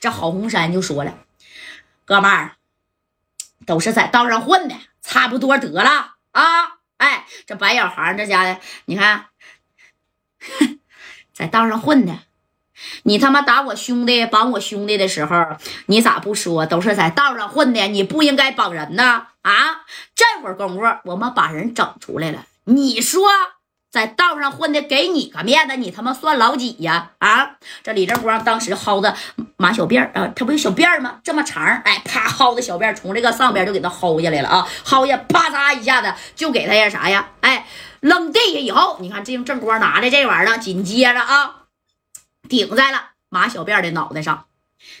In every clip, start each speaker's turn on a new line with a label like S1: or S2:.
S1: 这郝红山就说了：“哥们儿，都是在道上混的，差不多得了啊！哎，这白小航这家的，你看，在道上混的。”你他妈打我兄弟，绑我兄弟的时候，你咋不说都是在道上混的？你不应该绑人呢？啊！这会儿功夫，我们把人整出来了。你说在道上混的，给你个面子，你他妈算老几呀？啊！这李正光当时薅的马小辫啊，他不有小辫吗？这么长，哎，啪薅的小辫从这个上边就给他薅下来了啊！薅下，啪嚓一下子就给他呀啥呀？哎，扔地下以后，你看这用正光拿着这玩意儿，紧接着啊。顶在了马小辫的脑袋上，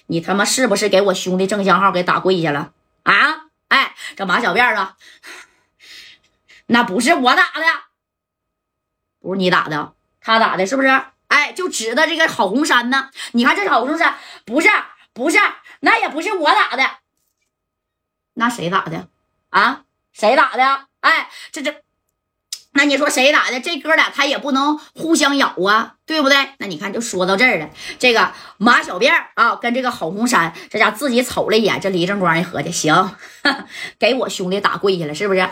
S1: 你他妈是不是给我兄弟郑香浩给打跪下了啊？哎，这马小辫啊，那不是我打的，不是你打的，他打的，是不是？哎，就指的这个郝红山呢？你看这郝红山，不是，不是，那也不是我打的，那谁打的啊？谁打的？哎，这这。那你说谁打的？这哥俩他也不能互相咬啊，对不对？那你看就说到这儿了。这个马小辫啊，跟这个郝红山这家自己瞅了一眼，这李正光一合计，行，给我兄弟打跪下了，是不是？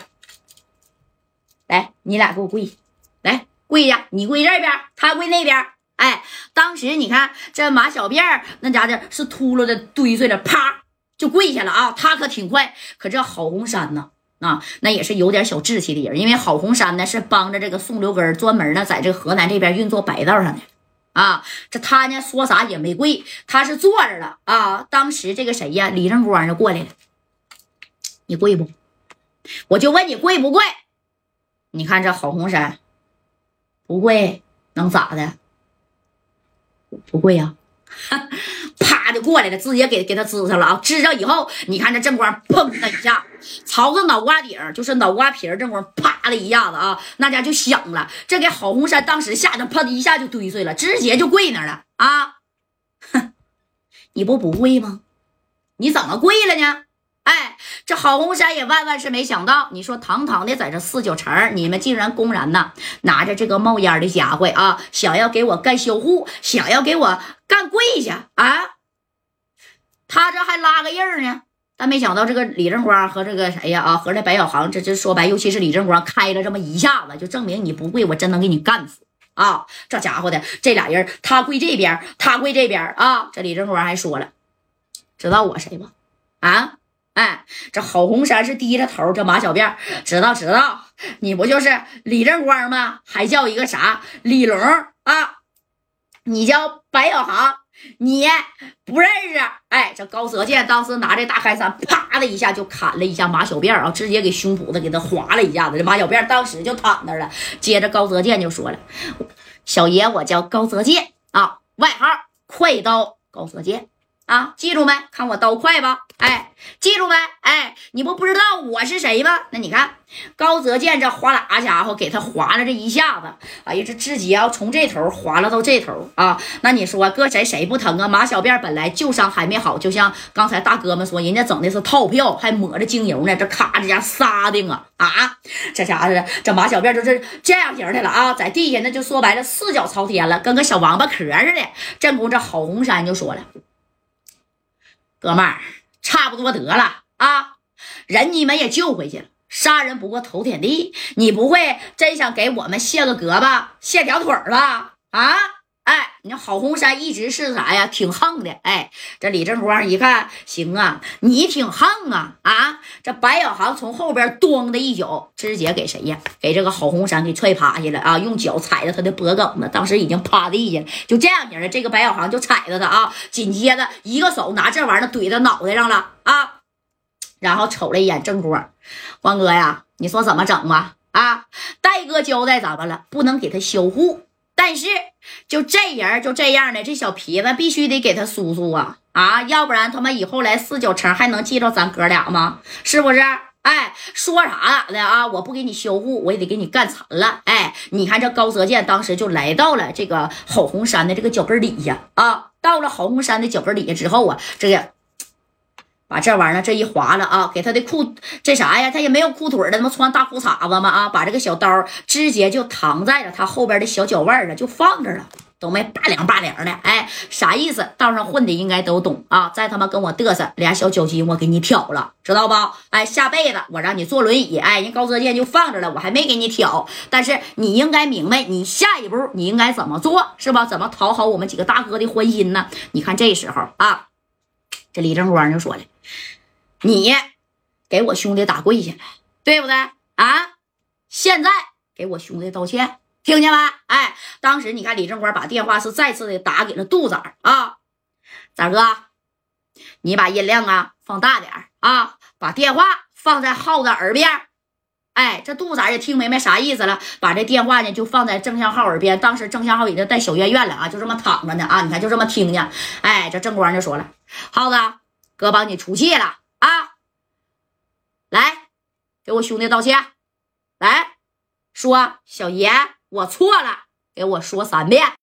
S1: 来，你俩给我跪，来跪下，你跪这边，他跪那边。哎，当时你看这马小辫那家的是秃噜的堆碎了，啪就跪下了啊。他可挺快，可这郝红山呢？啊，那也是有点小志气的人，因为郝红山呢是帮着这个宋留根专门呢在这个河南这边运作白道上的啊。这他呢说啥也没跪，他是坐着了啊。当时这个谁呀，李正光就过来了，你跪不？我就问你跪不跪？你看这郝红山不跪能咋的？不跪呀。啪就过来了，直接给给他支上了啊！支上以后，你看这正光砰的一下，朝着脑瓜顶，就是脑瓜皮儿，正光啪的一下子啊，那家就响了。这给郝红山当时吓得啪的一下就堆碎了，直接就跪那了啊！哼，你不不跪吗？你怎么跪了呢？哎，这郝红山也万万是没想到，你说堂堂的在这四九城，你们竟然公然呐拿着这个冒烟的家伙啊，想要给我干销户，想要给我干跪下啊！他这还拉个印儿呢，但没想到这个李正光和这个谁呀啊，和那白小航，这这说白，尤其是李正光开了这么一下子，就证明你不跪，我真能给你干死啊！这家伙的这俩人，他跪这边，他跪这边啊！这李正光还说了，知道我谁不？这郝红山是低着头，这马小辫知道知道，你不就是李正光吗？还叫一个啥李龙啊？你叫白小航，你不认识？哎，这高泽健当时拿这大开山，啪的一下就砍了一下马小辫啊，直接给胸脯子给他划了一下子，这马小辫当时就躺那了。接着高泽健就说了：“小爷我叫高泽健啊，外号快刀高泽健。”啊，记住没？看我刀快吧？哎，记住没？哎，你不不知道我是谁吗？那你看高泽健这哗啦家伙给他划了这一下子，哎呀，这直接要从这头划了到这头啊！那你说搁谁谁不疼啊？马小辫本来旧伤还没好，就像刚才大哥们说，人家整的是套票，还抹着精油呢，这咔这家撒的啊啊！这家伙这马小辫就是这样型的了啊，在地下那就说白了四脚朝天了，跟个小王八壳似的。正宫这郝红山就说了。哥们儿，差不多得了啊！人你们也救回去了，杀人不过头点地，你不会真想给我们卸个胳膊、卸条腿吧？啊！哎，你郝红山一直是啥呀？挺横的。哎，这李正光一看，行啊，你挺横啊啊！这白小航从后边咣的一脚，直接给谁呀？给这个郝红山给踹趴下了啊！用脚踩着他的脖梗子，当时已经趴地下了。就这样型的，这个白小航就踩着他啊，紧接着一个手拿这玩意儿怼到脑袋上了啊，然后瞅了一眼正光，光哥呀，你说怎么整吧？啊，戴哥交代咱们了，不能给他销户。但是就这人就这样的，这小皮子必须得给他叔叔啊啊，要不然他妈以后来四九城还能记着咱哥俩吗？是不是？哎，说啥咋的啊？我不给你销户，我也得给你干残了。哎，你看这高泽健当时就来到了这个郝红山的这个脚跟底下啊，到了郝红山的脚跟底下之后啊，这个。把这玩意儿这一划了啊，给他的裤这啥呀？他也没有裤腿的，他妈穿大裤衩子嘛啊！把这个小刀直接就藏在了他后边的小脚腕了，就放这了都没八两八两的，哎，啥意思？道上混的应该都懂啊！再他妈跟我嘚瑟，俩小脚筋我给你挑了，知道不？哎，下辈子我让你坐轮椅，哎，人高泽健就放着了，我还没给你挑。但是你应该明白，你下一步你应该怎么做，是吧？怎么讨好我们几个大哥的欢心呢？你看这时候啊，这李正光就说了：“你给我兄弟打跪下来，对不对啊？现在给我兄弟道歉。”听见没？哎，当时你看李正光把电话是再次的打给了杜子啊，仔哥，你把音量啊放大点啊，把电话放在浩子耳边。哎，这杜子也听明白啥意思了，把这电话呢就放在郑向浩耳边。当时郑向浩已经在小院院了啊，就这么躺着呢啊，你看就这么听呢。哎，这正光就说了，浩子哥帮你出气了啊，来给我兄弟道歉，来说小爷。我错了，给我说三遍。